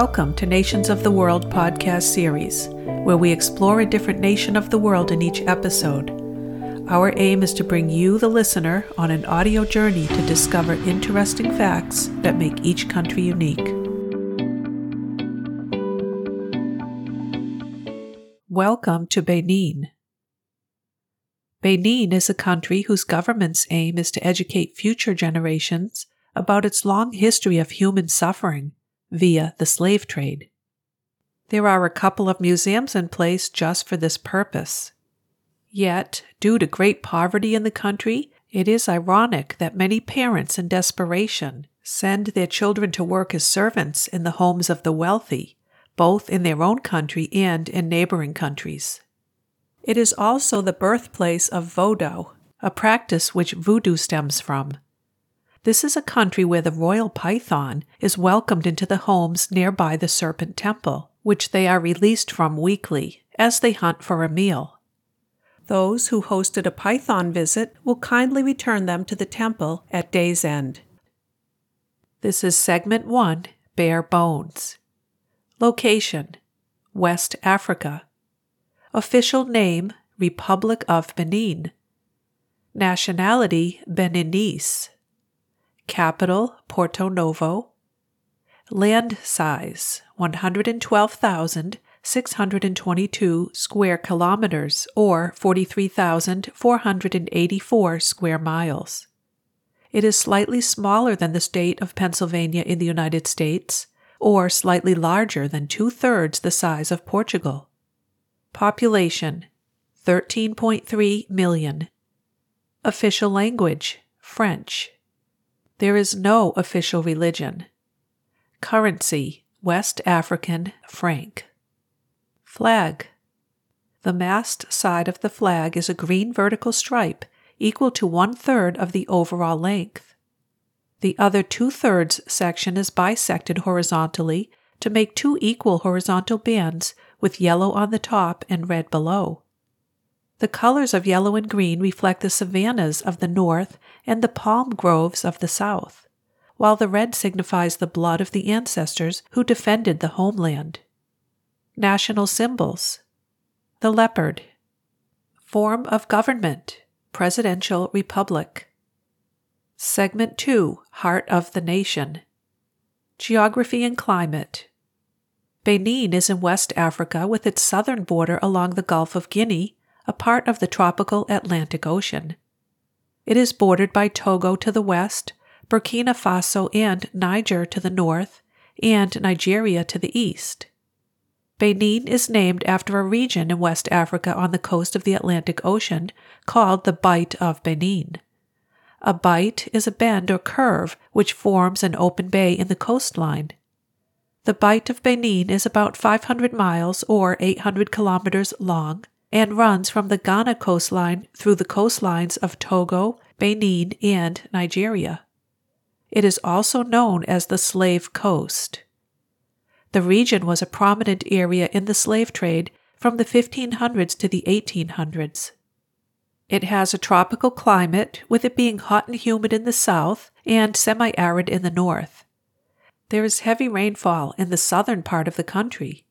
Welcome to Nations of the World podcast series, where we explore a different nation of the world in each episode. Our aim is to bring you, the listener, on an audio journey to discover interesting facts that make each country unique. Welcome to Benin. Benin is a country whose government's aim is to educate future generations about its long history of human suffering via the slave trade. There are a couple of museums in place just for this purpose. Yet, due to great poverty in the country, it is ironic that many parents in desperation send their children to work as servants in the homes of the wealthy, both in their own country and in neighboring countries. It is also the birthplace of Vodou, a practice which voodoo stems from. This is a country where the royal python is welcomed into the homes nearby the Serpent Temple, which they are released from weekly as they hunt for a meal. Those who hosted a python visit will kindly return them to the temple at day's end. This is segment 1 Bare Bones. Location West Africa. Official name Republic of Benin. Nationality Beninese. Capital Porto Novo. Land size 112,622 square kilometers or 43,484 square miles. It is slightly smaller than the state of Pennsylvania in the United States, or slightly larger than two thirds the size of Portugal. Population 13.3 million. Official language French. There is no official religion. Currency West African franc. Flag. The mast side of the flag is a green vertical stripe equal to one third of the overall length. The other two thirds section is bisected horizontally to make two equal horizontal bands with yellow on the top and red below. The colors of yellow and green reflect the savannas of the north and the palm groves of the south, while the red signifies the blood of the ancestors who defended the homeland. National symbols The leopard. Form of government Presidential Republic. Segment 2 Heart of the Nation. Geography and Climate. Benin is in West Africa with its southern border along the Gulf of Guinea a part of the tropical Atlantic Ocean. It is bordered by Togo to the west, Burkina Faso and Niger to the north, and Nigeria to the east. Benin is named after a region in West Africa on the coast of the Atlantic Ocean called the Bight of Benin. A bight is a bend or curve which forms an open bay in the coastline. The Bight of Benin is about 500 miles or 800 kilometers long and runs from the Ghana coastline through the coastlines of Togo, Benin, and Nigeria. It is also known as the Slave Coast. The region was a prominent area in the slave trade from the 1500s to the 1800s. It has a tropical climate, with it being hot and humid in the south and semi arid in the north. There is heavy rainfall in the southern part of the country.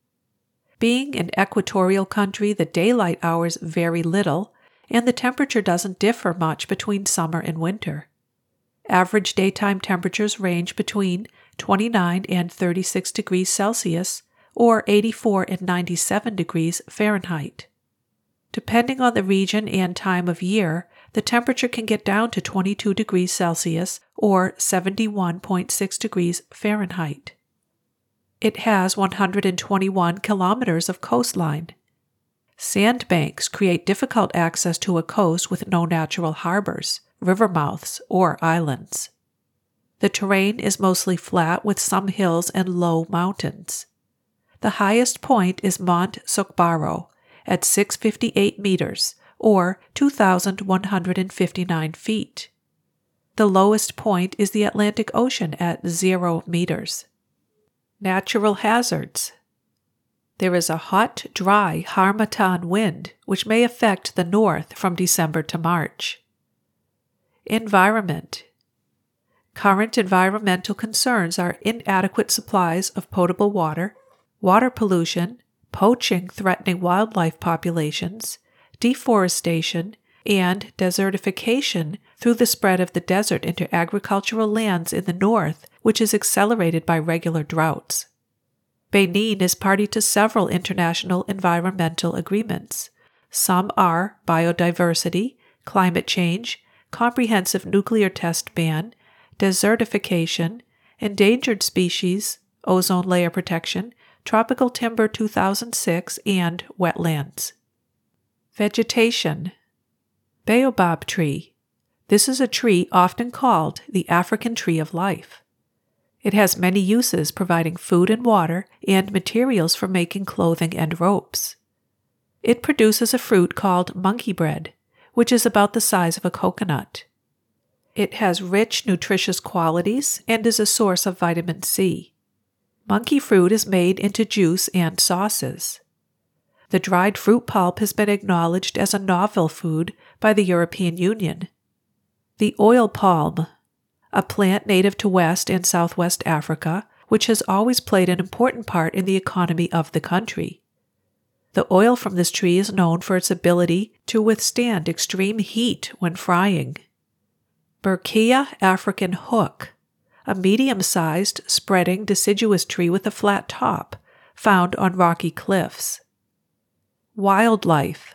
Being an equatorial country, the daylight hours vary little, and the temperature doesn't differ much between summer and winter. Average daytime temperatures range between 29 and 36 degrees Celsius or 84 and 97 degrees Fahrenheit. Depending on the region and time of year, the temperature can get down to 22 degrees Celsius or 71.6 degrees Fahrenheit. It has 121 kilometers of coastline. Sandbanks create difficult access to a coast with no natural harbors, river mouths, or islands. The terrain is mostly flat with some hills and low mountains. The highest point is Mont Sokbaro at 658 meters, or 2,159 feet. The lowest point is the Atlantic Ocean at 0 meters. Natural hazards. There is a hot, dry harmattan wind which may affect the north from December to March. Environment. Current environmental concerns are inadequate supplies of potable water, water pollution, poaching threatening wildlife populations, deforestation, and desertification through the spread of the desert into agricultural lands in the north, which is accelerated by regular droughts. Benin is party to several international environmental agreements. Some are biodiversity, climate change, comprehensive nuclear test ban, desertification, endangered species, ozone layer protection, tropical timber 2006, and wetlands. Vegetation Baobab tree. This is a tree often called the African tree of life. It has many uses, providing food and water and materials for making clothing and ropes. It produces a fruit called monkey bread, which is about the size of a coconut. It has rich, nutritious qualities and is a source of vitamin C. Monkey fruit is made into juice and sauces. The dried fruit pulp has been acknowledged as a novel food by the European Union. The oil palm, a plant native to West and Southwest Africa, which has always played an important part in the economy of the country. The oil from this tree is known for its ability to withstand extreme heat when frying. Burkea africana hook, a medium sized, spreading, deciduous tree with a flat top, found on rocky cliffs. Wildlife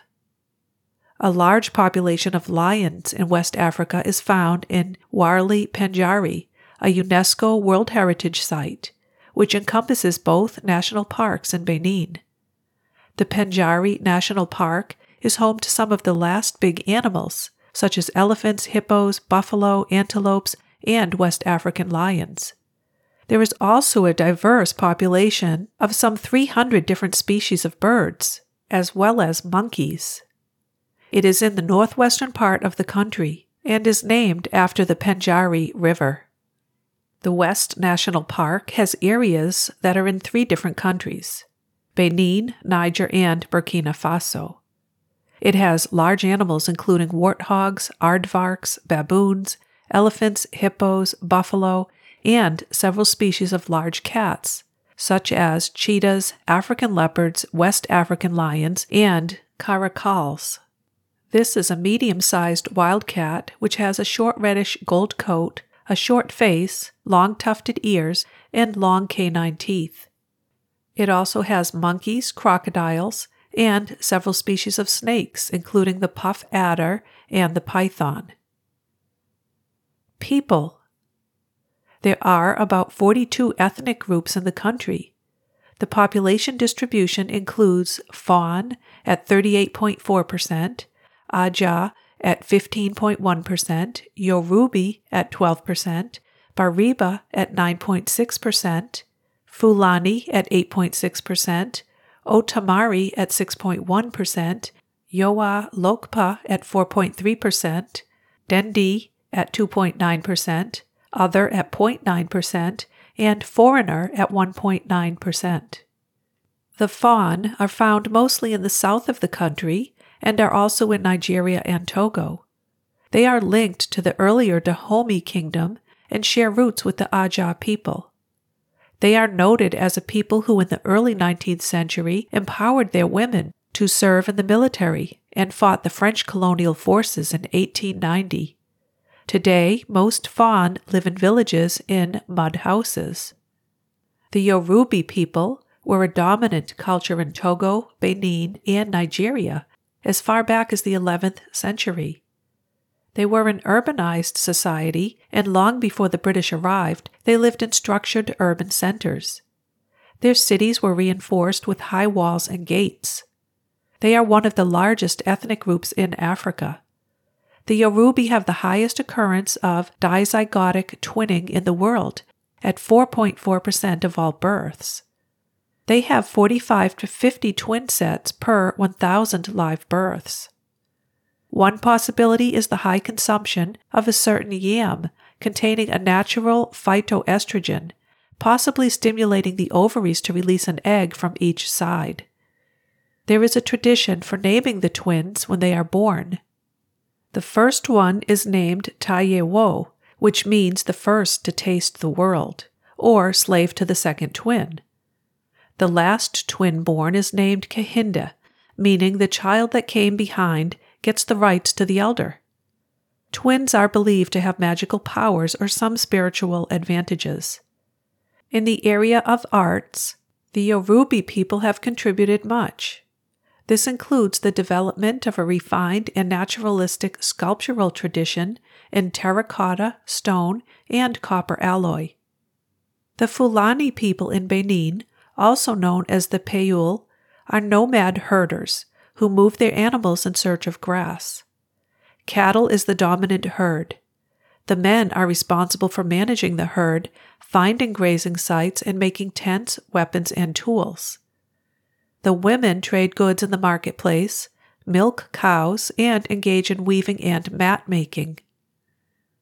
A large population of lions in West Africa is found in Warli Pendjari, a UNESCO World Heritage Site, which encompasses both national parks in Benin. The Pendjari National Park is home to some of the last big animals, such as elephants, hippos, buffalo, antelopes, and West African lions. There is also a diverse population of some 300 different species of birds, as well as monkeys. It is in the northwestern part of the country and is named after the Pendjari River. The West National Park has areas that are in three different countries Benin, Niger, and Burkina Faso. It has large animals including warthogs, aardvarks, baboons, elephants, hippos, buffalo, and several species of large cats, such as cheetahs, African leopards, West African lions, and caracals. This is a medium sized wild cat which has a short reddish gold coat, a short face, long tufted ears, and long canine teeth. It also has monkeys, crocodiles, and several species of snakes, including the puff adder and the python. People. There are about 42 ethnic groups in the country. The population distribution includes Fon at 38.4%, Aja at 15.1%, Yorubi at 12%, Bariba at 9.6%, Fulani at 8.6%, Otamari at 6.1%, Yoa Lokpa at 4.3%, Dendi at 2.9%, Other at 0.9%, and Foreigner at 1.9%. The Fon are found mostly in the south of the country and are also in Nigeria and Togo. They are linked to the earlier Dahomey kingdom and share roots with the Aja people. They are noted as a people who in the early 19th century empowered their women to serve in the military and fought the French colonial forces in 1890. Today, most Fon live in villages in mud houses. The Yorubi people were a dominant culture in Togo, Benin, and Nigeria as far back as the 11th century. They were an urbanized society, and long before the British arrived, they lived in structured urban centers. Their cities were reinforced with high walls and gates. They are one of the largest ethnic groups in Africa. The Yorubi have the highest occurrence of dizygotic twinning in the world, at 4.4% of all births. They have 45 to 50 twin sets per 1,000 live births. One possibility is the high consumption of a certain yam containing a natural phytoestrogen, possibly stimulating the ovaries to release an egg from each side. There is a tradition for naming the twins when they are born. The first one is named Tayewo, which means the first to taste the world, or slave to the second twin. The last twin born is named Kehinde, meaning the child that came behind gets the rights to the elder. Twins are believed to have magical powers or some spiritual advantages. In the area of arts, the Yoruba people have contributed much. This includes the development of a refined and naturalistic sculptural tradition in terracotta, stone, and copper alloy. The Fulani people in Benin, also known as the Peul, are nomad herders who move their animals in search of grass. Cattle is the dominant herd. The men are responsible for managing the herd, finding grazing sites, and making tents, weapons, and tools. The women trade goods in the marketplace, milk cows, and engage in weaving and mat making.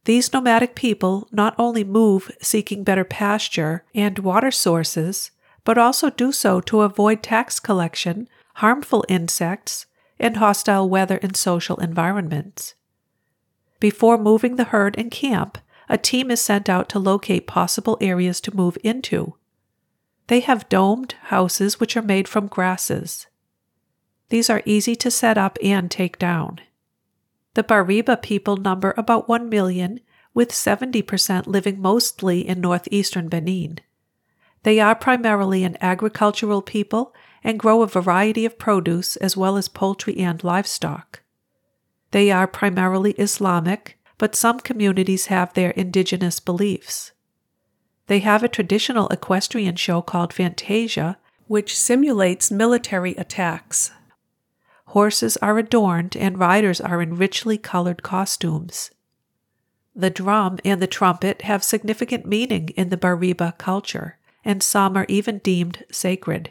These nomadic people not only move seeking better pasture and water sources, but also do so to avoid tax collection, harmful insects, and hostile weather and social environments. Before moving the herd and camp, a team is sent out to locate possible areas to move into. They have domed houses which are made from grasses. These are easy to set up and take down. The Bariba people number about 1 million, with 70% living mostly in northeastern Benin. They are primarily an agricultural people and grow a variety of produce as well as poultry and livestock. They are primarily Islamic, but some communities have their indigenous beliefs. They have a traditional equestrian show called Fantasia, which simulates military attacks. Horses are adorned and riders are in richly colored costumes. The drum and the trumpet have significant meaning in the Bariba culture and some are even deemed sacred.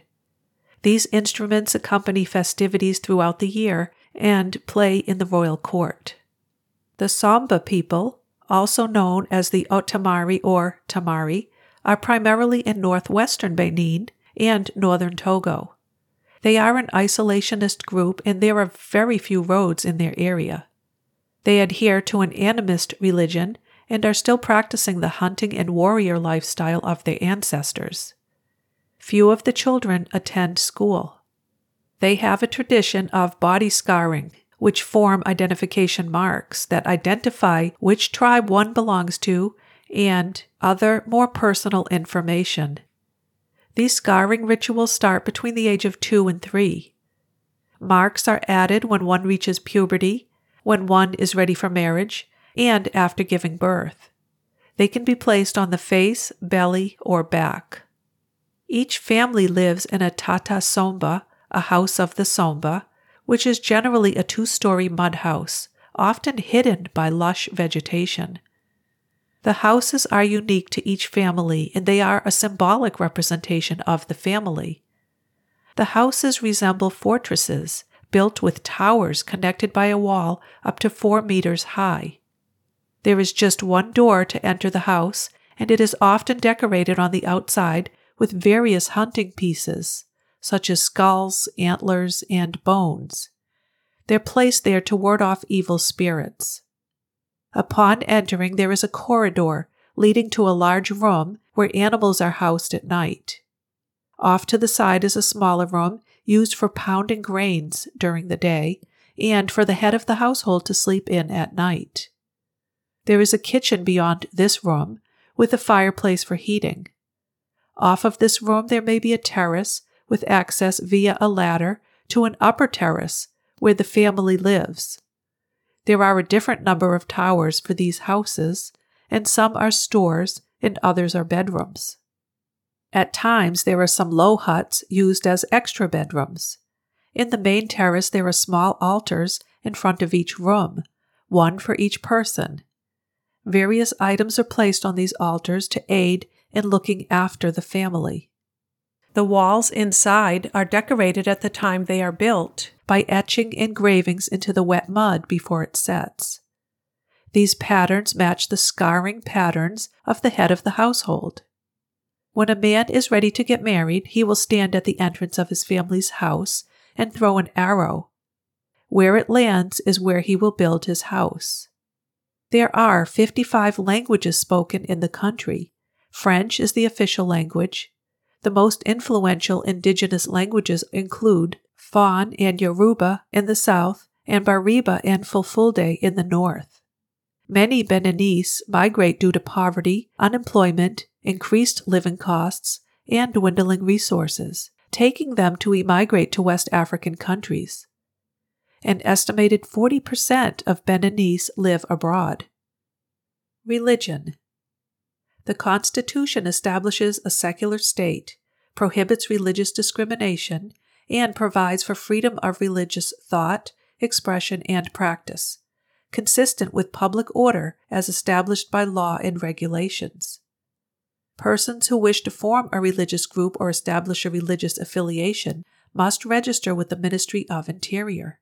These instruments accompany festivities throughout the year and play in the royal court. The Somba people, also known as the Otamari or Tamari, are primarily in northwestern Benin and northern Togo. They are an isolationist group and there are very few roads in their area. They adhere to an animist religion and are still practicing the hunting and warrior lifestyle of their ancestors. Few of the children attend school. They have a tradition of body scarring, which form identification marks that identify which tribe one belongs to and other more personal information. These scarring rituals start between the age of two and three. Marks are added when one reaches puberty, when one is ready for marriage, and after giving birth. They can be placed on the face, belly, or back. Each family lives in a tata somba, a house of the somba, which is generally a two story mud house, often hidden by lush vegetation. The houses are unique to each family and they are a symbolic representation of the family. The houses resemble fortresses built with towers connected by a wall up to four meters high. There is just one door to enter the house, and it is often decorated on the outside with various hunting pieces, such as skulls, antlers, and bones. They're placed there to ward off evil spirits. Upon entering, there is a corridor leading to a large room where animals are housed at night. Off to the side is a smaller room used for pounding grains during the day and for the head of the household to sleep in at night. There is a kitchen beyond this room with a fireplace for heating. Off of this room, there may be a terrace with access via a ladder to an upper terrace where the family lives. There are a different number of towers for these houses, and some are stores and others are bedrooms. At times, there are some low huts used as extra bedrooms. In the main terrace, there are small altars in front of each room, one for each person, Various items are placed on these altars to aid in looking after the family. The walls inside are decorated at the time they are built by etching engravings into the wet mud before it sets. These patterns match the scarring patterns of the head of the household. When a man is ready to get married, he will stand at the entrance of his family's house and throw an arrow. Where it lands is where he will build his house. There are 55 languages spoken in the country. French is the official language. The most influential indigenous languages include Fon and Yoruba in the south and Bariba and Fulfulde in the north. Many Beninese migrate due to poverty, unemployment, increased living costs, and dwindling resources, taking them to emigrate to West African countries. An estimated 40% of Beninese live abroad. Religion The Constitution establishes a secular state, prohibits religious discrimination, and provides for freedom of religious thought, expression, and practice, consistent with public order as established by law and regulations. Persons who wish to form a religious group or establish a religious affiliation must register with the Ministry of Interior.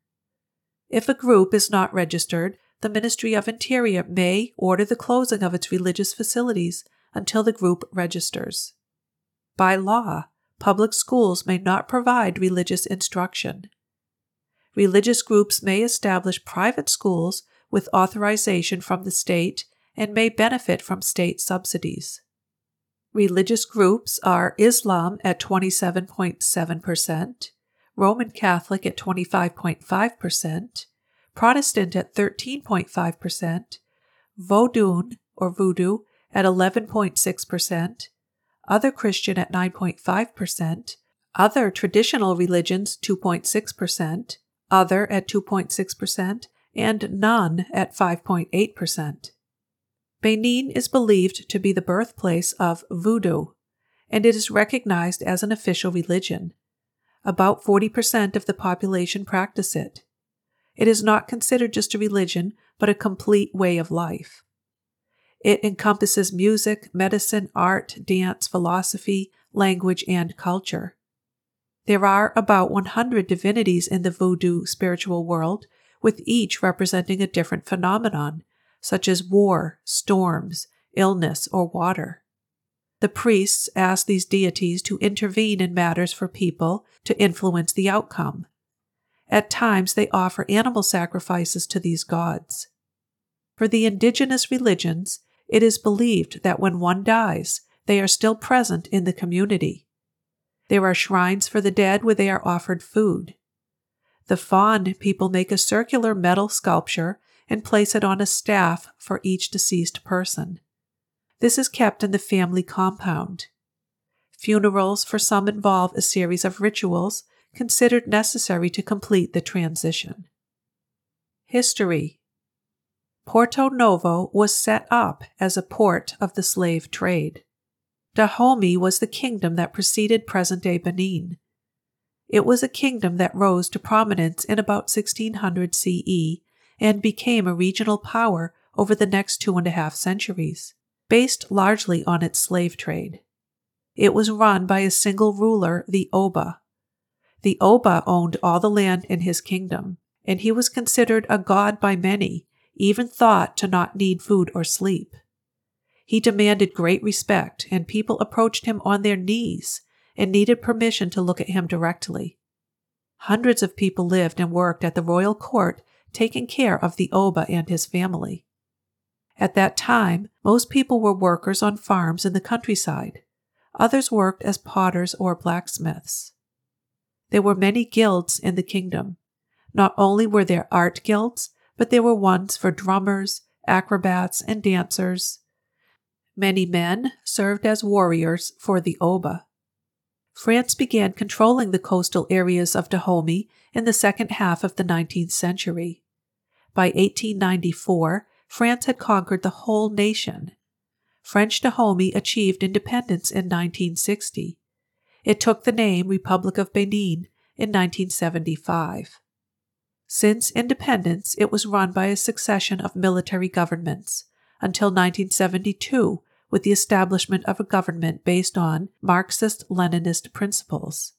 If a group is not registered, the Ministry of Interior may order the closing of its religious facilities until the group registers. By law, public schools may not provide religious instruction. Religious groups may establish private schools with authorization from the state and may benefit from state subsidies. Religious groups are Islam at 27.7%, Roman Catholic at 25.5%, Protestant at 13.5%, Vodun or Voodoo at 11.6%, other Christian at 9.5%, other traditional religions 2.6%, other at 2.6%, and none at 5.8%. Benin is believed to be the birthplace of voodoo, and it is recognized as an official religion. About 40% of the population practice it. It is not considered just a religion, but a complete way of life. It encompasses music, medicine, art, dance, philosophy, language, and culture. There are about 100 divinities in the voodoo spiritual world, with each representing a different phenomenon, such as war, storms, illness, or water. The priests ask these deities to intervene in matters for people to influence the outcome. At times, they offer animal sacrifices to these gods. For the indigenous religions, it is believed that when one dies, they are still present in the community. There are shrines for the dead where they are offered food. The Fon people make a circular metal sculpture and place it on a staff for each deceased person. This is kept in the family compound. Funerals for some involve a series of rituals considered necessary to complete the transition. History Porto Novo was set up as a port of the slave trade. Dahomey was the kingdom that preceded present day Benin. It was a kingdom that rose to prominence in about 1600 CE and became a regional power over the next two and a half centuries, based largely on its slave trade. It was run by a single ruler, the Oba. The Oba owned all the land in his kingdom, and he was considered a god by many, even thought to not need food or sleep. He demanded great respect, and people approached him on their knees and needed permission to look at him directly. Hundreds of people lived and worked at the royal court taking care of the Oba and his family. At that time, most people were workers on farms in the countryside. Others worked as potters or blacksmiths. There were many guilds in the kingdom. Not only were there art guilds, but there were ones for drummers, acrobats, and dancers. Many men served as warriors for the Oba. France began controlling the coastal areas of Dahomey in the second half of the 19th century. By 1894, France had conquered the whole nation. French Dahomey achieved independence in 1960. It took the name Republic of Benin in 1975. Since independence, it was run by a succession of military governments until 1972 with the establishment of a government based on Marxist Leninist principles.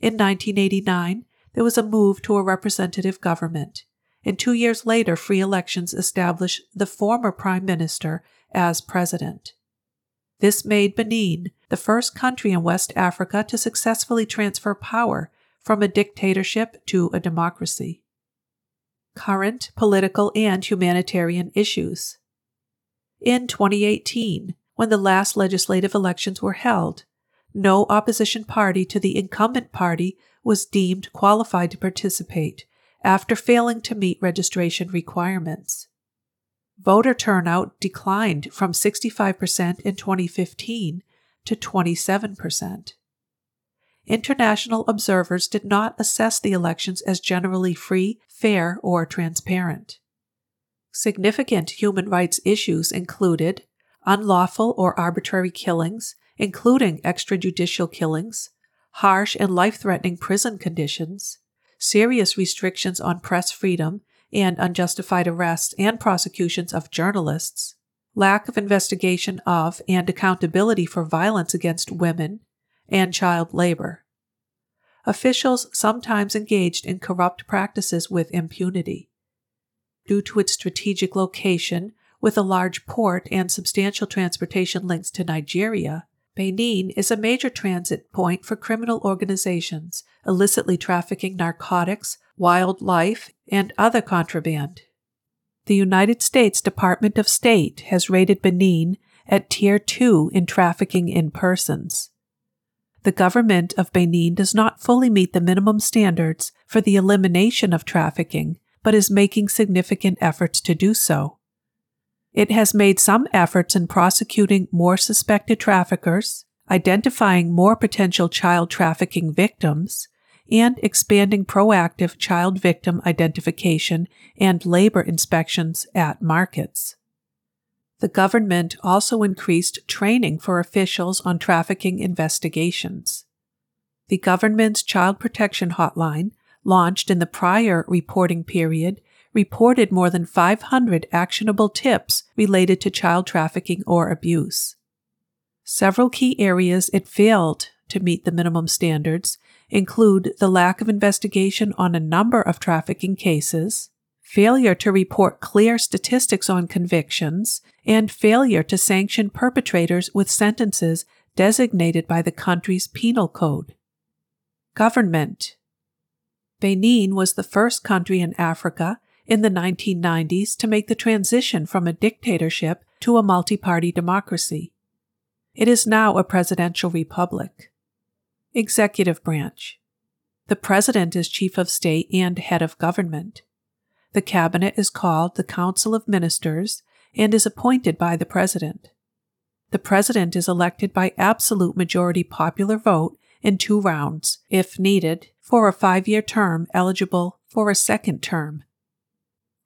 In 1989, there was a move to a representative government and two years later, free elections established the former prime minister as president. This made Benin the first country in West Africa to successfully transfer power from a dictatorship to a democracy. current political and humanitarian issues. In 2018, when the last legislative elections were held, no opposition party to the incumbent party was deemed qualified to participate after failing to meet registration requirements. Voter turnout declined from 65% in 2015 to 27%. International observers did not assess the elections as generally free, fair, or transparent. Significant human rights issues included unlawful or arbitrary killings, including extrajudicial killings, harsh and life threatening prison conditions, serious restrictions on press freedom and unjustified arrests and prosecutions of journalists, lack of investigation of and accountability for violence against women, and child labor. Officials sometimes engaged in corrupt practices with impunity. Due to its strategic location, with a large port and substantial transportation links to Nigeria, Benin is a major transit point for criminal organizations illicitly trafficking narcotics, wildlife, and other contraband. The United States Department of State has rated Benin at Tier 2 in trafficking in persons. The government of Benin does not fully meet the minimum standards for the elimination of trafficking, but is making significant efforts to do so. It has made some efforts in prosecuting more suspected traffickers, identifying more potential child trafficking victims, and expanding proactive child victim identification and labor inspections at markets. The government also increased training for officials on trafficking investigations. The government's Child Protection Hotline, launched in the prior reporting period, reported more than 500 actionable tips related to child trafficking or abuse. Several key areas it failed to meet the minimum standards include the lack of investigation on a number of trafficking cases, failure to report clear statistics on convictions, and failure to sanction perpetrators with sentences designated by the country's penal code. Government Benin was the first country in Africa in the 1990s to make the transition from a dictatorship to a multi party democracy. It is now a presidential republic. Executive Branch The President is Chief of State and Head of Government. The Cabinet is called the Council of Ministers and is appointed by the President. The President is elected by absolute majority popular vote in two rounds, if needed, for a five year term eligible for a second term.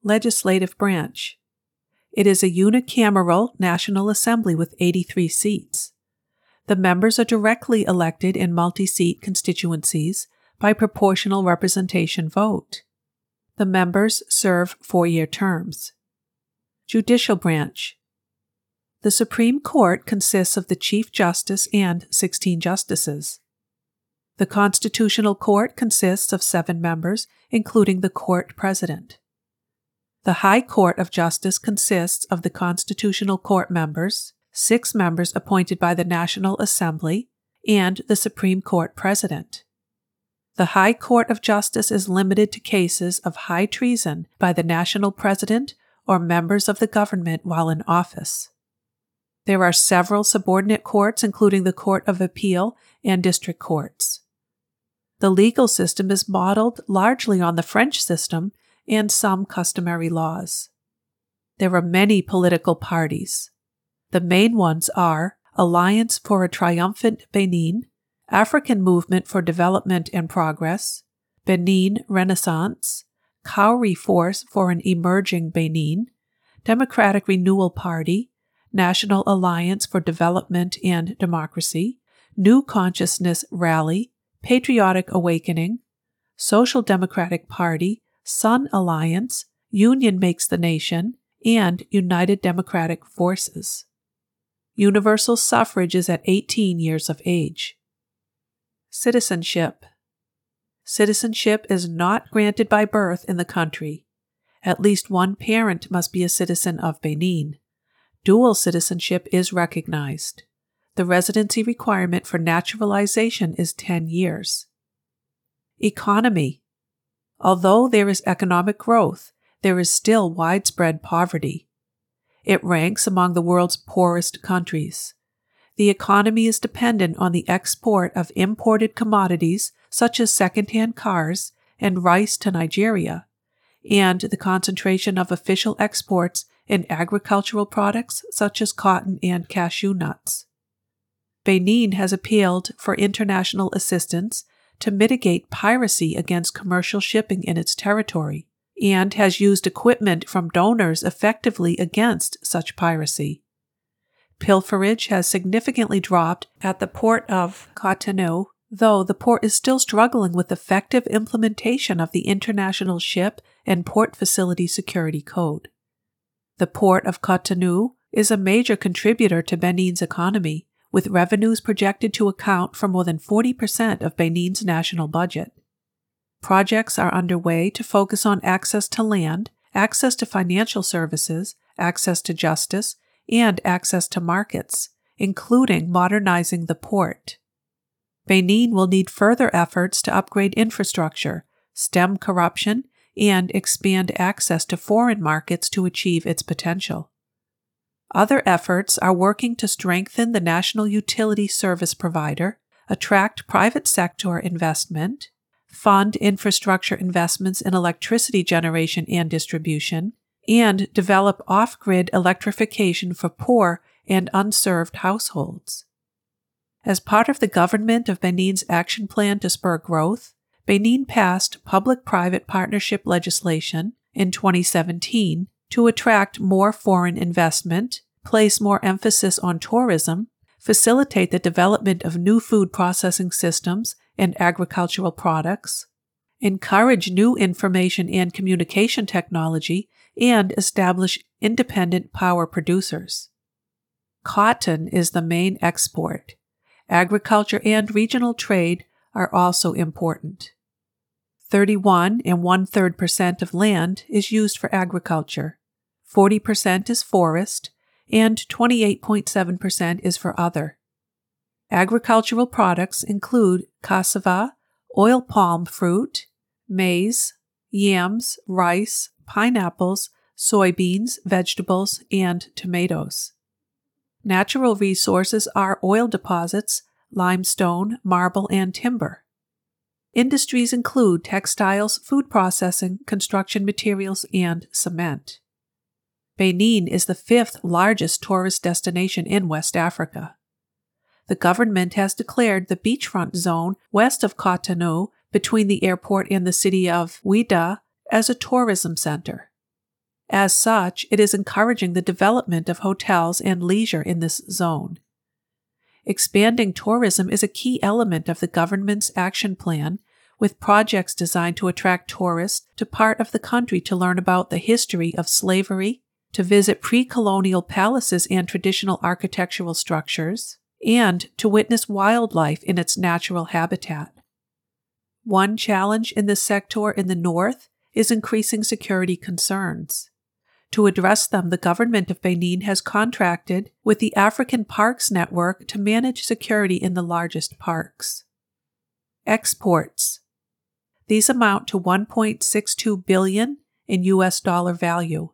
Legislative Branch It is a unicameral National Assembly with 83 seats. The members are directly elected in multi seat constituencies by proportional representation vote. The members serve four year terms. Judicial Branch The Supreme Court consists of the Chief Justice and 16 justices. The Constitutional Court consists of seven members, including the court president. The High Court of Justice consists of the Constitutional Court members, six members appointed by the National Assembly, and the Supreme Court President. The High Court of Justice is limited to cases of high treason by the National President or members of the government while in office. There are several subordinate courts, including the Court of Appeal and district courts. The legal system is modeled largely on the French system and some customary laws. There are many political parties. The main ones are Alliance for a Triumphant Benin, African Movement for Development and Progress, Benin Renaissance, Cowry Force for an Emerging Benin, Democratic Renewal Party, National Alliance for Development and Democracy, New Consciousness Rally, Patriotic Awakening, Social Democratic Party, Sun Alliance, Union Makes the Nation, and United Democratic Forces. Universal suffrage is at 18 years of age. Citizenship Citizenship is not granted by birth in the country. At least one parent must be a citizen of Benin. Dual citizenship is recognized. The residency requirement for naturalization is 10 years. Economy Although there is economic growth, there is still widespread poverty. It ranks among the world's poorest countries. The economy is dependent on the export of imported commodities such as secondhand cars and rice to Nigeria, and the concentration of official exports in agricultural products such as cotton and cashew nuts. Benin has appealed for international assistance to mitigate piracy against commercial shipping in its territory and has used equipment from donors effectively against such piracy. Pilferage has significantly dropped at the port of Cotonou, though the port is still struggling with effective implementation of the International Ship and Port Facility Security Code. The port of Cotonou is a major contributor to Benin's economy with revenues projected to account for more than 40% of Benin's national budget. Projects are underway to focus on access to land, access to financial services, access to justice, and access to markets, including modernizing the port. Benin will need further efforts to upgrade infrastructure, stem corruption, and expand access to foreign markets to achieve its potential. Other efforts are working to strengthen the national utility service provider, attract private sector investment, fund infrastructure investments in electricity generation and distribution, and develop off grid electrification for poor and unserved households. As part of the government of Benin's action plan to spur growth, Benin passed public private partnership legislation in 2017 to attract more foreign investment, place more emphasis on tourism, facilitate the development of new food processing systems and agricultural products, encourage new information and communication technology, and establish independent power producers. Cotton is the main export. Agriculture and regional trade are also important. 31 and one third percent of land is used for agriculture. 40% is forest, and 28.7% is for other. Agricultural products include cassava, oil palm fruit, maize, yams, rice, pineapples, soybeans, vegetables, and tomatoes. Natural resources are oil deposits, limestone, marble, and timber. Industries include textiles, food processing, construction materials, and cement. Benin is the fifth largest tourist destination in West Africa. The government has declared the beachfront zone west of Cotonou between the airport and the city of Ouidah as a tourism center. As such, it is encouraging the development of hotels and leisure in this zone. Expanding tourism is a key element of the government's action plan, with projects designed to attract tourists to part of the country to learn about the history of slavery, to visit pre colonial palaces and traditional architectural structures, and to witness wildlife in its natural habitat. One challenge in this sector in the north is increasing security concerns. To address them, the government of Benin has contracted with the African Parks Network to manage security in the largest parks. Exports. These amount to 1.62 billion in US dollar value.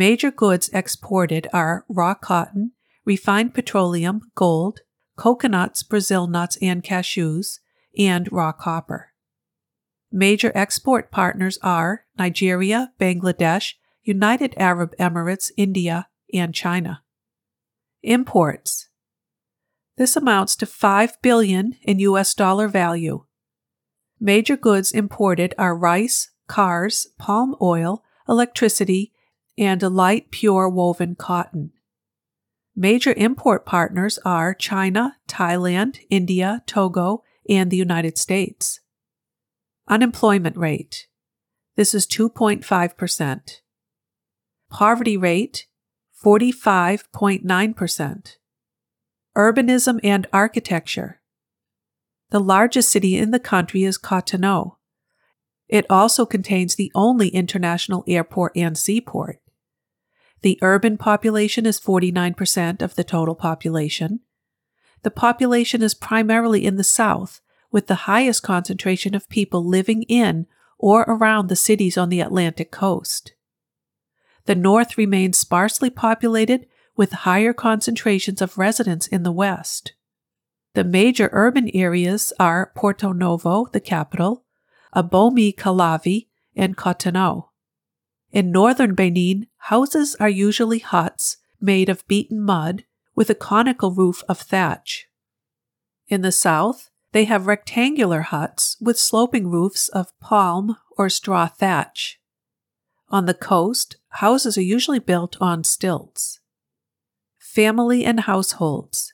Major goods exported are raw cotton, refined petroleum, gold, coconuts, Brazil nuts, and cashews, and raw copper. Major export partners are Nigeria, Bangladesh, United Arab Emirates, India, and China. Imports. This amounts to 5 billion in US dollar value. Major goods imported are rice, cars, palm oil, electricity, and a light pure woven cotton. Major import partners are China, Thailand, India, Togo, and the United States. Unemployment rate. This is 2.5%. Poverty rate 45.9%. Urbanism and architecture. The largest city in the country is Cotonou. It also contains the only international airport and seaport. The urban population is 49% of the total population. The population is primarily in the south, with the highest concentration of people living in or around the cities on the Atlantic coast. The North remains sparsely populated with higher concentrations of residents in the West. The major urban areas are Porto Novo, the capital, Abomey Calavi, and Cotonou. In northern Benin, houses are usually huts made of beaten mud with a conical roof of thatch. In the south, they have rectangular huts with sloping roofs of palm or straw thatch. On the coast, houses are usually built on stilts. Family and households.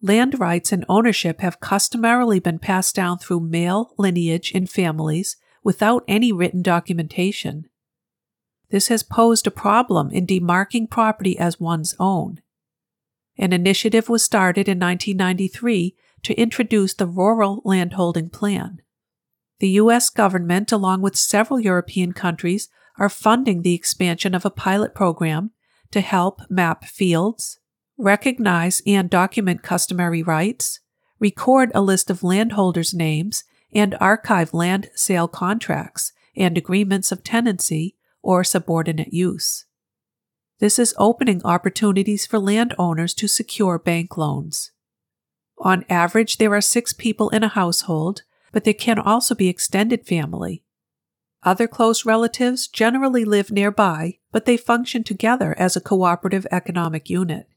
Land rights and ownership have customarily been passed down through male lineage in families without any written documentation. This has posed a problem in demarking property as one's own. An initiative was started in 1993 to introduce the Rural Landholding Plan. The U.S. government, along with several European countries, are funding the expansion of a pilot program to help map fields, recognize and document customary rights, record a list of landholders' names, and archive land sale contracts and agreements of tenancy or subordinate use. This is opening opportunities for landowners to secure bank loans. On average, there are six people in a household, but there can also be extended family. Other close relatives generally live nearby, but they function together as a cooperative economic unit.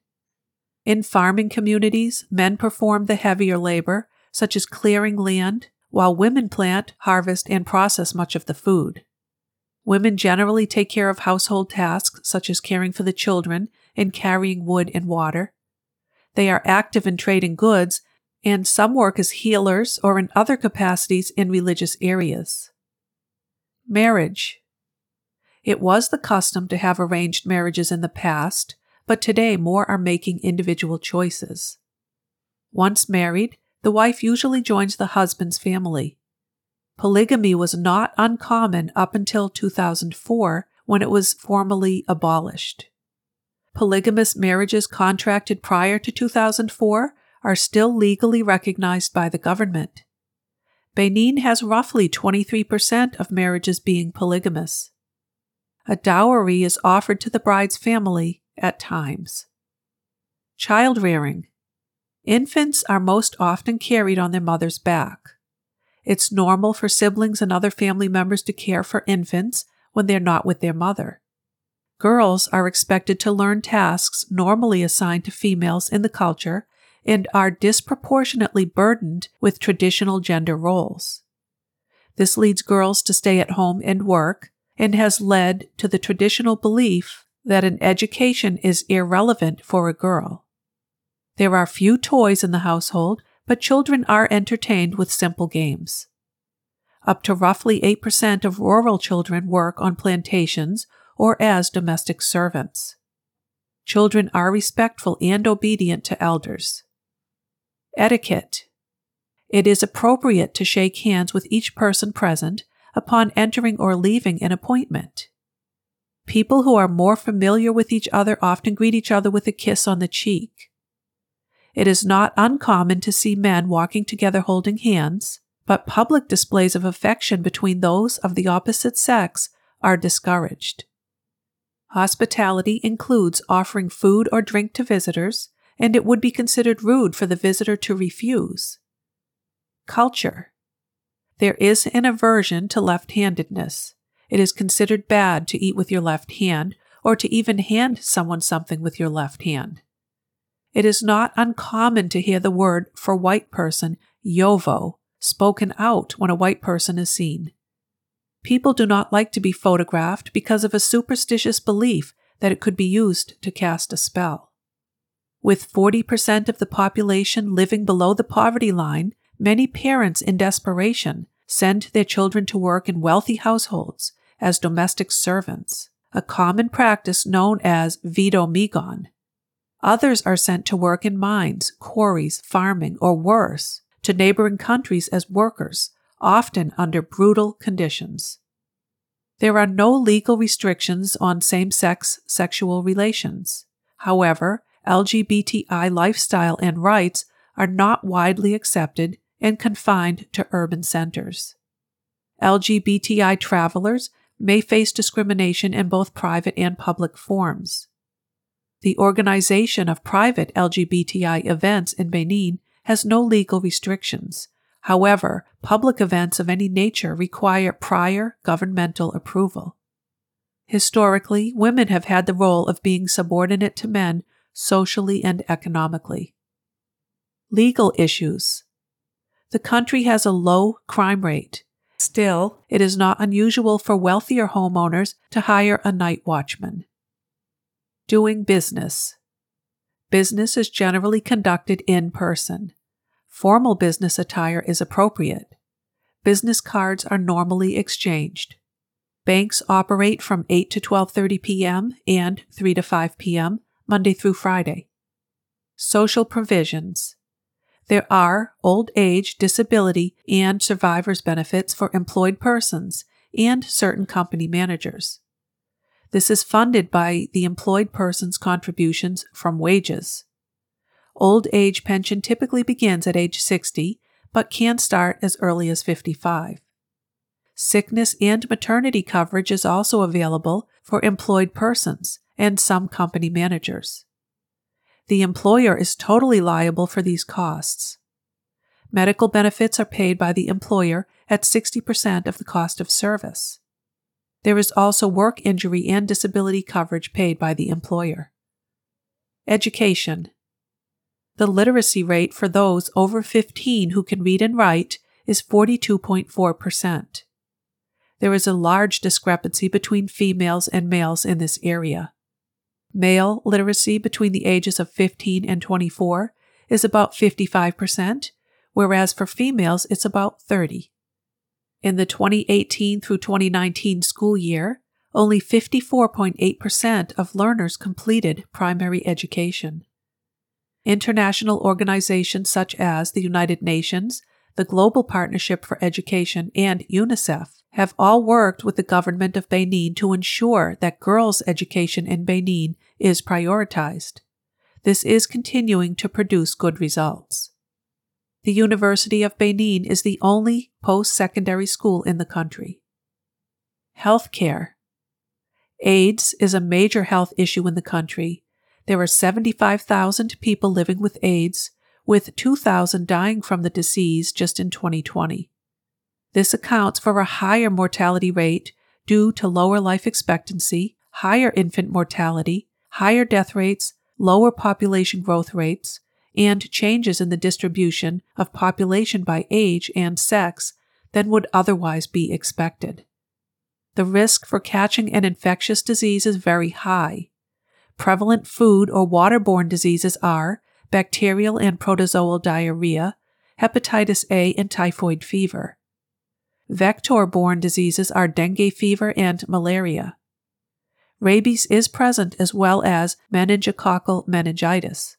In farming communities, men perform the heavier labor, such as clearing land, while women plant, harvest, and process much of the food. Women generally take care of household tasks such as caring for the children and carrying wood and water. They are active in trading goods, and some work as healers or in other capacities in religious areas. Marriage. It was the custom to have arranged marriages in the past, but today more are making individual choices. Once married, the wife usually joins the husband's family. Polygamy was not uncommon up until 2004 when it was formally abolished. Polygamous marriages contracted prior to 2004 are still legally recognized by the government. Benin has roughly 23% of marriages being polygamous. A dowry is offered to the bride's family at times. Child rearing. Infants are most often carried on their mother's back. It's normal for siblings and other family members to care for infants when they're not with their mother. Girls are expected to learn tasks normally assigned to females in the culture and are disproportionately burdened with traditional gender roles. This leads girls to stay at home and work and has led to the traditional belief that an education is irrelevant for a girl. There are few toys in the household but children are entertained with simple games. Up to roughly 8% of rural children work on plantations or as domestic servants. Children are respectful and obedient to elders. Etiquette. It is appropriate to shake hands with each person present upon entering or leaving an appointment. People who are more familiar with each other often greet each other with a kiss on the cheek. It is not uncommon to see men walking together holding hands, but public displays of affection between those of the opposite sex are discouraged. Hospitality includes offering food or drink to visitors, and it would be considered rude for the visitor to refuse. Culture. There is an aversion to left handedness. It is considered bad to eat with your left hand or to even hand someone something with your left hand. It is not uncommon to hear the word for white person, yovo, spoken out when a white person is seen. People do not like to be photographed because of a superstitious belief that it could be used to cast a spell. With 40% of the population living below the poverty line, many parents in desperation send their children to work in wealthy households as domestic servants, a common practice known as vidomegon Others are sent to work in mines, quarries, farming, or worse, to neighboring countries as workers, often under brutal conditions. There are no legal restrictions on same sex sexual relations. However, LGBTI lifestyle and rights are not widely accepted and confined to urban centers. LGBTI travelers may face discrimination in both private and public forms. The organization of private LGBTI events in Benin has no legal restrictions. However, public events of any nature require prior governmental approval. Historically, women have had the role of being subordinate to men socially and economically. Legal issues. The country has a low crime rate. Still, it is not unusual for wealthier homeowners to hire a night watchman. Doing business. Business is generally conducted in person. Formal business attire is appropriate. Business cards are normally exchanged. Banks operate from 8 to 12:30 p.m. and 3 to 5 p.m. Monday through Friday. Social provisions. There are old age, disability, and survivors benefits for employed persons and certain company managers. This is funded by the employed person's contributions from wages. Old age pension typically begins at age 60, but can start as early as 55. Sickness and maternity coverage is also available for employed persons and some company managers. The employer is totally liable for these costs. Medical benefits are paid by the employer at 60% of the cost of service. There is also work injury and disability coverage paid by the employer. Education. The literacy rate for those over 15 who can read and write is 42.4%. There is a large discrepancy between females and males in this area. Male literacy between the ages of 15 and 24 is about 55%, whereas for females it's about 30. In the 2018 through 2019 school year, only 54.8% of learners completed primary education. International organizations such as the United Nations, the Global Partnership for Education, and UNICEF have all worked with the government of Benin to ensure that girls' education in Benin is prioritized. This is continuing to produce good results. The University of Benin is the only post secondary school in the country. Healthcare. AIDS is a major health issue in the country. There are 75,000 people living with AIDS, with 2,000 dying from the disease just in 2020. This accounts for a higher mortality rate due to lower life expectancy, higher infant mortality, higher death rates, lower population growth rates, and changes in the distribution of population by age and sex than would otherwise be expected. The risk for catching an infectious disease is very high. Prevalent food or waterborne diseases are bacterial and protozoal diarrhea, hepatitis A, and typhoid fever. Vector borne diseases are dengue fever and malaria. Rabies is present as well as meningococcal meningitis.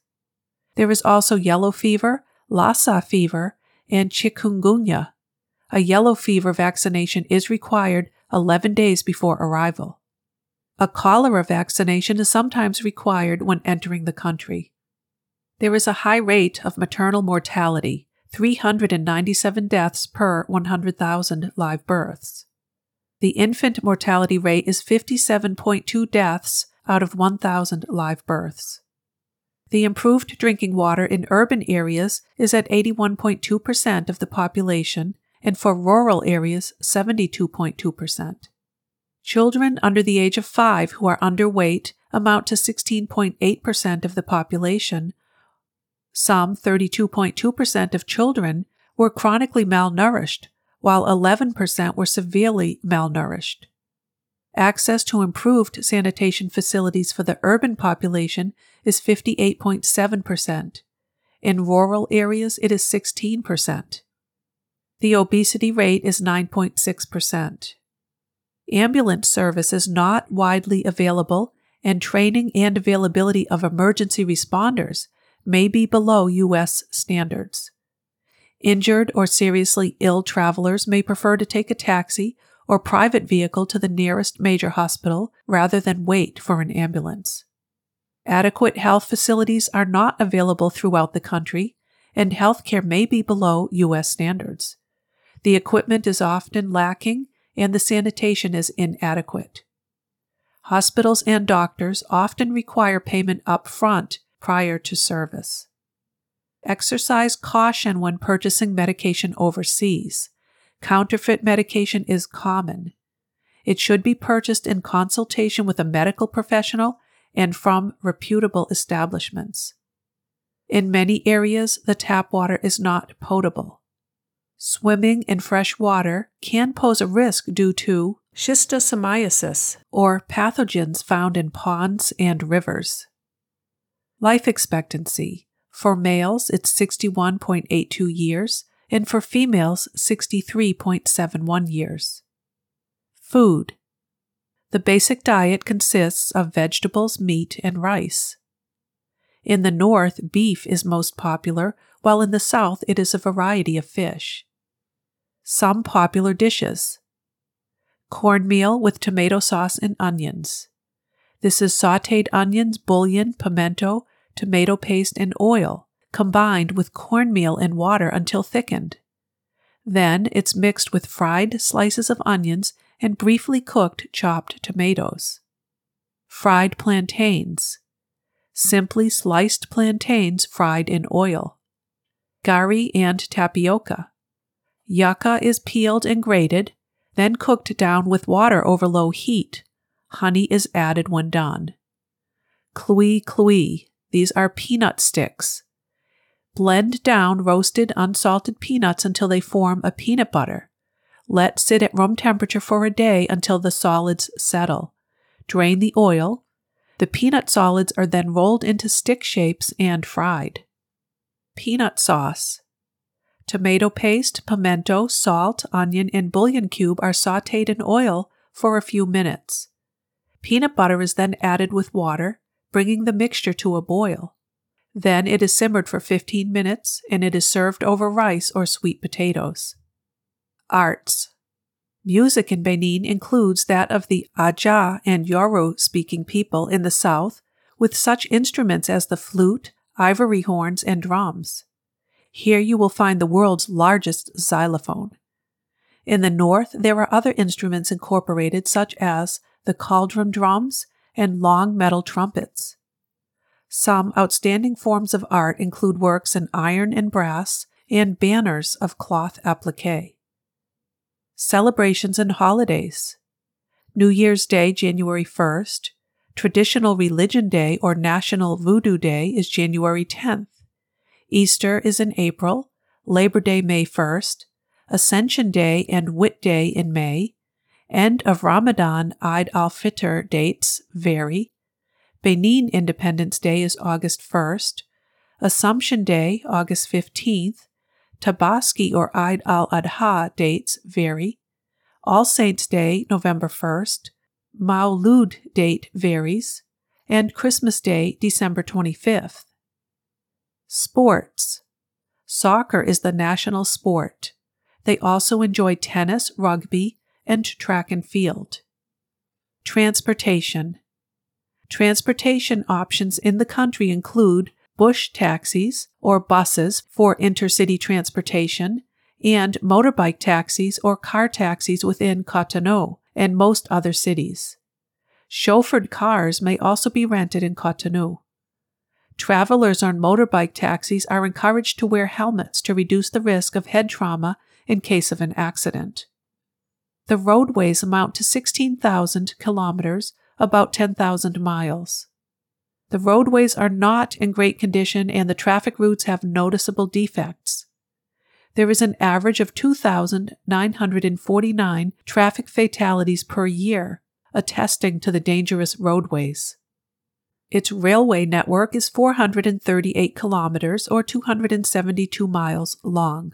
There is also yellow fever, Lassa fever, and chikungunya. A yellow fever vaccination is required 11 days before arrival. A cholera vaccination is sometimes required when entering the country. There is a high rate of maternal mortality, 397 deaths per 100,000 live births. The infant mortality rate is 57.2 deaths out of 1,000 live births. The improved drinking water in urban areas is at 81.2% of the population, and for rural areas, 72.2%. Children under the age of 5 who are underweight amount to 16.8% of the population. Some 32.2% of children were chronically malnourished, while 11% were severely malnourished. Access to improved sanitation facilities for the urban population is 58.7%. In rural areas, it is 16%. The obesity rate is 9.6%. Ambulance service is not widely available, and training and availability of emergency responders may be below U.S. standards. Injured or seriously ill travelers may prefer to take a taxi or private vehicle to the nearest major hospital rather than wait for an ambulance. Adequate health facilities are not available throughout the country, and healthcare may be below U.S. standards. The equipment is often lacking and the sanitation is inadequate. Hospitals and doctors often require payment up front prior to service. Exercise caution when purchasing medication overseas. Counterfeit medication is common. It should be purchased in consultation with a medical professional and from reputable establishments. In many areas, the tap water is not potable. Swimming in fresh water can pose a risk due to schistosomiasis or pathogens found in ponds and rivers. Life expectancy for males, it's 61.82 years, and for females, 63.71 years. Food. The basic diet consists of vegetables, meat, and rice. In the north, beef is most popular, while in the south, it is a variety of fish. Some popular dishes cornmeal with tomato sauce and onions. This is sauteed onions, bouillon, pimento, tomato paste, and oil, combined with cornmeal and water until thickened. Then it's mixed with fried slices of onions and briefly cooked chopped tomatoes. Fried plantains. Simply sliced plantains fried in oil. Gari and tapioca. Yucca is peeled and grated, then cooked down with water over low heat. Honey is added when done. Klui klui. These are peanut sticks. Blend down roasted unsalted peanuts until they form a peanut butter. Let sit at room temperature for a day until the solids settle. Drain the oil. The peanut solids are then rolled into stick shapes and fried. Peanut sauce. Tomato paste, pimento, salt, onion, and bouillon cube are sauteed in oil for a few minutes. Peanut butter is then added with water, bringing the mixture to a boil. Then it is simmered for 15 minutes and it is served over rice or sweet potatoes. Arts Music in Benin includes that of the Aja and Yoro speaking people in the south, with such instruments as the flute, ivory horns, and drums. Here you will find the world's largest xylophone. In the north, there are other instruments incorporated, such as the cauldron drums and long metal trumpets. Some outstanding forms of art include works in iron and brass and banners of cloth applique. Celebrations and holidays New Year's Day, January 1st. Traditional Religion Day or National Voodoo Day is January 10th. Easter is in April, Labor Day, May 1st, Ascension Day and Whit Day in May. End of Ramadan Eid al Fitr dates vary. Benin Independence Day is August 1st, Assumption Day, August 15th, Tabaski or Eid al Adha dates vary, All Saints Day, November 1st, Maulud date varies, and Christmas Day, December 25th. Sports Soccer is the national sport. They also enjoy tennis, rugby, and track and field. Transportation Transportation options in the country include bush taxis or buses for intercity transportation and motorbike taxis or car taxis within Cotonou and most other cities. Chauffeured cars may also be rented in Cotonou. Travelers on motorbike taxis are encouraged to wear helmets to reduce the risk of head trauma in case of an accident. The roadways amount to 16,000 kilometers about 10,000 miles. The roadways are not in great condition and the traffic routes have noticeable defects. There is an average of 2,949 traffic fatalities per year, attesting to the dangerous roadways. Its railway network is 438 kilometers or 272 miles long.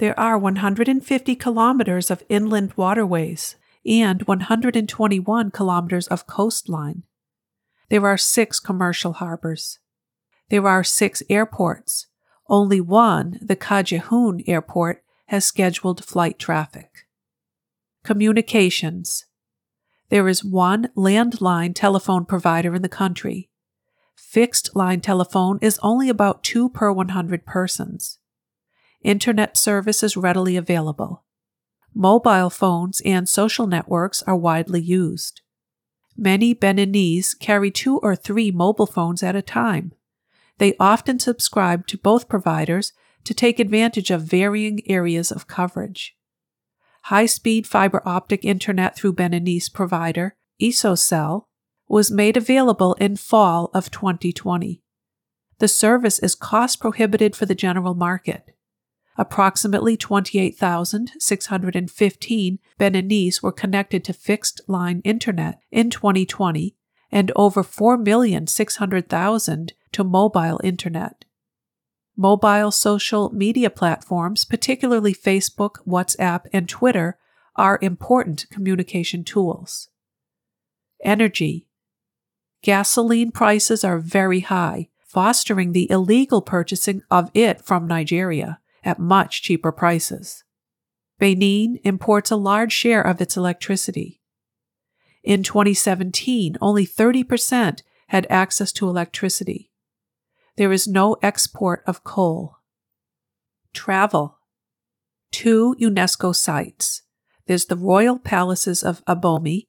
There are 150 kilometers of inland waterways, and 121 kilometers of coastline. There are six commercial harbors. There are six airports. Only one, the Cadjehoun Airport, has scheduled flight traffic. Communications. There is one landline telephone provider in the country. Fixed line telephone is only about 2 per 100 persons. Internet service is readily available. Mobile phones and social networks are widely used. Many Beninese carry two or three mobile phones at a time. They often subscribe to both providers to take advantage of varying areas of coverage. High speed fiber optic internet through Beninese provider Isocel was made available in fall of 2020. The service is cost prohibited for the general market. Approximately 28,615 Beninese were connected to fixed line internet in 2020 and over 4,600,000 to mobile internet. Mobile social media platforms, particularly Facebook, WhatsApp, and Twitter, are important communication tools. Energy. Gasoline prices are very high, fostering the illegal purchasing of it from Nigeria at much cheaper prices. Benin imports a large share of its electricity. In 2017, only 30% had access to electricity. There is no export of coal. Travel. Two UNESCO sites. There's the Royal Palaces of Abomey.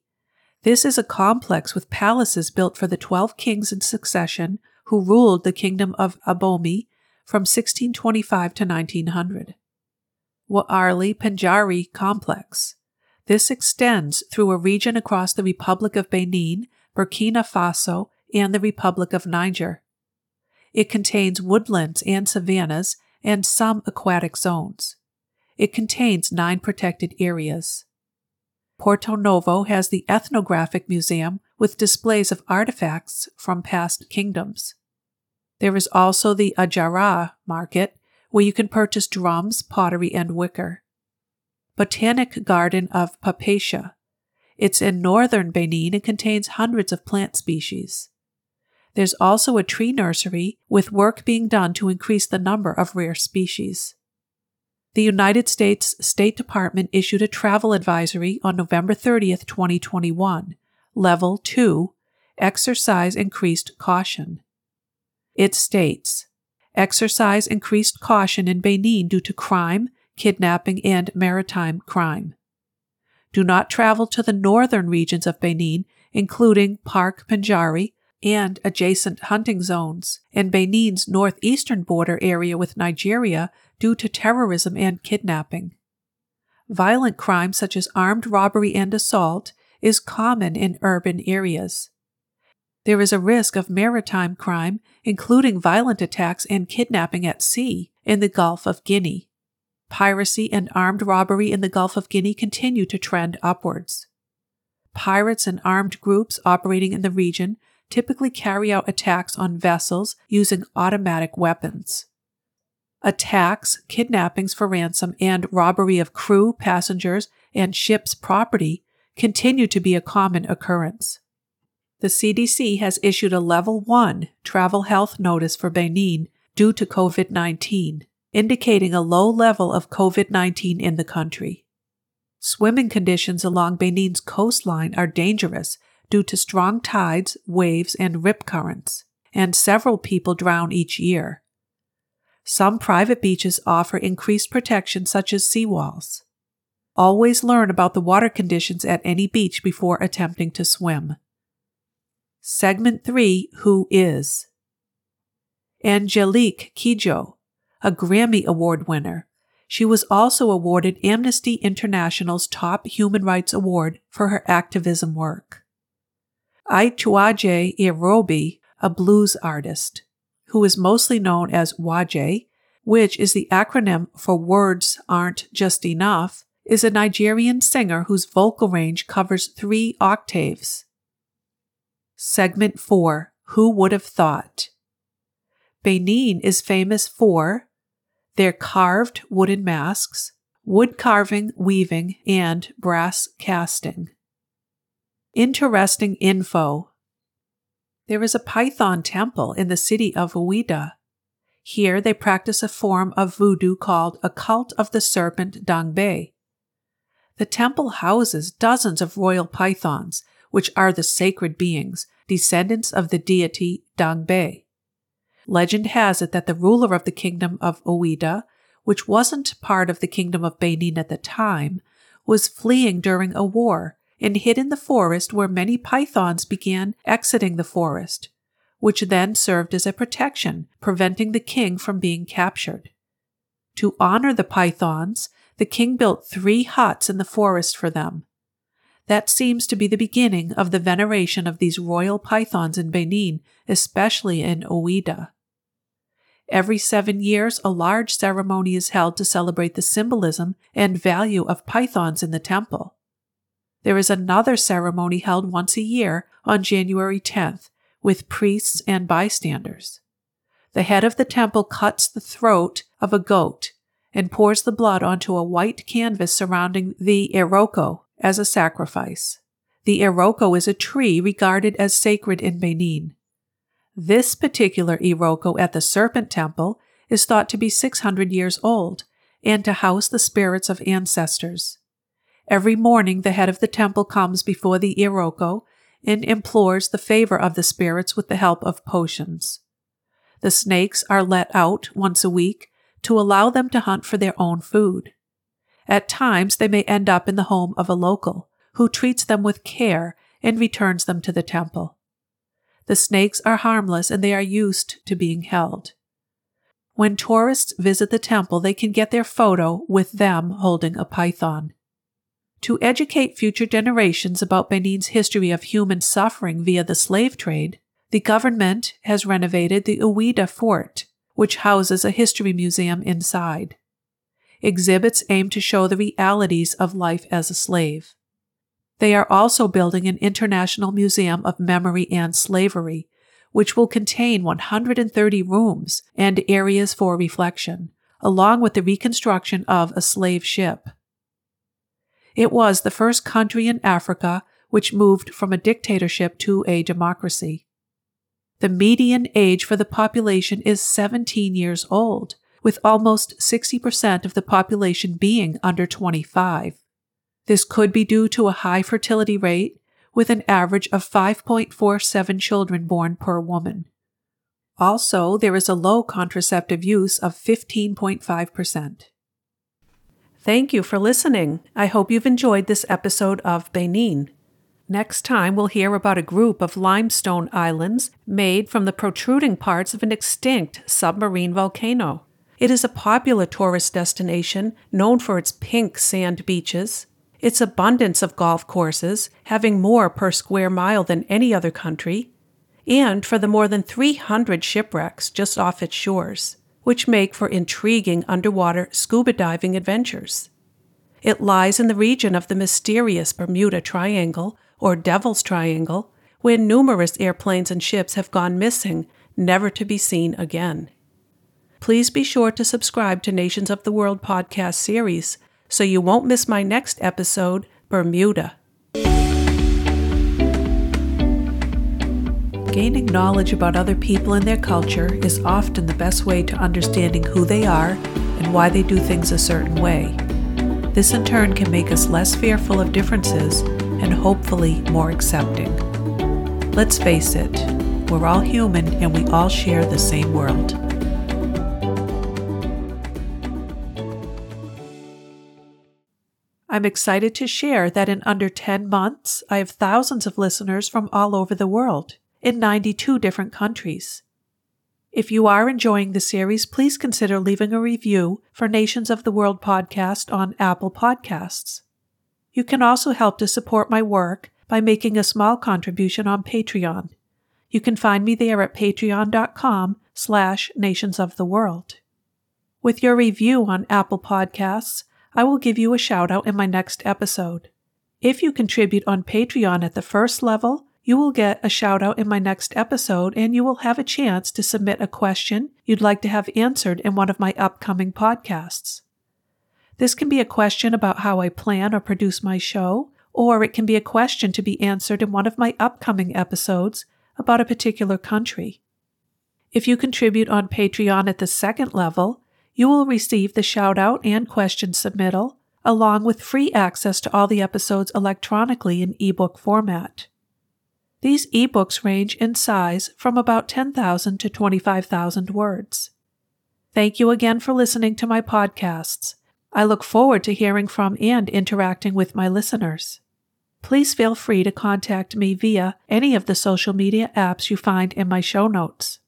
This is a complex with palaces built for the 12 kings in succession who ruled the kingdom of Abomey from 1625 to 1900. W-Arly-Pendjari Complex. This extends through a region across the Republic of Benin, Burkina Faso, and the Republic of Niger. It contains woodlands and savannas and some aquatic zones. It contains nine protected areas. Porto Novo has the Ethnographic Museum with displays of artifacts from past kingdoms. There is also the Adjara market, where you can purchase drums, pottery, and wicker. Botanic Garden of Papatia. It's in northern Benin and contains hundreds of plant species. There's also a tree nursery with work being done to increase the number of rare species. The United States State Department issued a travel advisory on November 30th, 2021, Level 2, Exercise Increased Caution. It states Exercise increased caution in Benin due to crime, kidnapping, and maritime crime. Do not travel to the northern regions of Benin, including Park Pendjari and adjacent hunting zones, and Benin's northeastern border area with Nigeria due to terrorism and kidnapping. Violent crime such as armed robbery and assault is common in urban areas. There is a risk of maritime crime, including violent attacks and kidnapping at sea in the Gulf of Guinea. Piracy and armed robbery in the Gulf of Guinea continue to trend upwards. Pirates and armed groups operating in the region typically carry out attacks on vessels using automatic weapons. Attacks, kidnappings for ransom, and robbery of crew, passengers, and ship's property continue to be a common occurrence the CDC has issued a Level 1 travel health notice for Benin due to COVID 19, indicating a low level of COVID 19 in the country. Swimming conditions along Benin's coastline are dangerous due to strong tides, waves, and rip currents, and several people drown each year. Some private beaches offer increased protection, such as seawalls. Always learn about the water conditions at any beach before attempting to swim. Segment 3 Who Is? Angelique Kidjo, a Grammy Award winner. She was also awarded Amnesty International's top human rights award for her activism work. Aituaje Iruobe, a blues artist, who is mostly known as Waje, which is the acronym for Words Aren't Just Enough, is a Nigerian singer whose vocal range covers three octaves. Segment 4 Who Would Have Thought? Benin is famous for their carved wooden masks, wood carving, weaving, and brass casting. Interesting info. There is a Python temple in the city of Ouidah. Here they practice a form of voodoo called a cult of the serpent Dangbe. The temple houses dozens of royal pythons, which are the sacred beings, descendants of the deity Dangbe. Legend has it that the ruler of the kingdom of Ouidah, which wasn't part of the Kingdom of Benin at the time, was fleeing during a war and hid in the forest where many pythons began exiting the forest, which then served as a protection, preventing the king from being captured. To honor the pythons, the king built three huts in the forest for them. That seems to be the beginning of the veneration of these royal pythons in Benin, especially in Ouidah. Every seven years, a large ceremony is held to celebrate the symbolism and value of pythons in the temple. There is another ceremony held once a year on January 10th with priests and bystanders. The head of the temple cuts the throat of a goat and pours the blood onto a white canvas surrounding the iroko as a sacrifice. The iroko is a tree regarded as sacred in Benin. This particular iroko at the Serpent Temple is thought to be 600 years old and to house the spirits of ancestors. Every morning, the head of the temple comes before the iroko and implores the favor of the spirits with the help of potions. The snakes are let out once a week to allow them to hunt for their own food. At times, they may end up in the home of a local, who treats them with care and returns them to the temple. The snakes are harmless and they are used to being held. When tourists visit the temple, they can get their photo with them holding a python. To educate future generations about Benin's history of human suffering via the slave trade, the government has renovated the Ouidah Fort, which houses a history museum inside. Exhibits aim to show the realities of life as a slave. They are also building an international museum of memory and slavery, which will contain 130 rooms and areas for reflection, along with the reconstruction of a slave ship. It was the first country in Africa which moved from a dictatorship to a democracy. The median age for the population is 17 years old, with almost 60% of the population being under 25. This could be due to a high fertility rate, with an average of 5.47 children born per woman. Also, there is a low contraceptive use of 15.5%. Thank you for listening. I hope you've enjoyed this episode of Benin. Next time, we'll hear about a group of limestone islands made from the protruding parts of an extinct submarine volcano. It is a popular tourist destination known for its pink sand beaches, its abundance of golf courses, having more per square mile than any other country, and for the more than 300 shipwrecks just off its shores, which make for intriguing underwater scuba diving adventures. It lies in the region of the mysterious Bermuda Triangle, or Devil's Triangle, where numerous airplanes and ships have gone missing, never to be seen again. Please be sure to subscribe to Nations of the World podcast series so you won't miss my next episode, Bermuda. Gaining knowledge about other people and their culture is often the best way to understanding who they are and why they do things a certain way. This in turn can make us less fearful of differences and hopefully more accepting. Let's face it, we're all human and we all share the same world. I'm excited to share that in under 10 months, I have thousands of listeners from all over the world, in 92 different countries. If you are enjoying the series, please consider leaving a review for Nations of the World podcast on Apple Podcasts. You can also help to support my work by making a small contribution on Patreon. You can find me there at patreon.com slash nations of the world. With your review on Apple Podcasts, I will give you a shout out in my next episode. If you contribute on Patreon at the first level, you will get a shout out in my next episode and you will have a chance to submit a question you'd like to have answered in one of my upcoming podcasts. This can be a question about how I plan or produce my show, or it can be a question to be answered in one of my upcoming episodes about a particular country. If you contribute on Patreon at the second level, you will receive the shout out and question submittal, along with free access to all the episodes electronically in ebook format. These ebooks range in size from about 10,000 to 25,000 words. Thank you again for listening to my podcasts. I look forward to hearing from and interacting with my listeners. Please feel free to contact me via any of the social media apps you find in my show notes.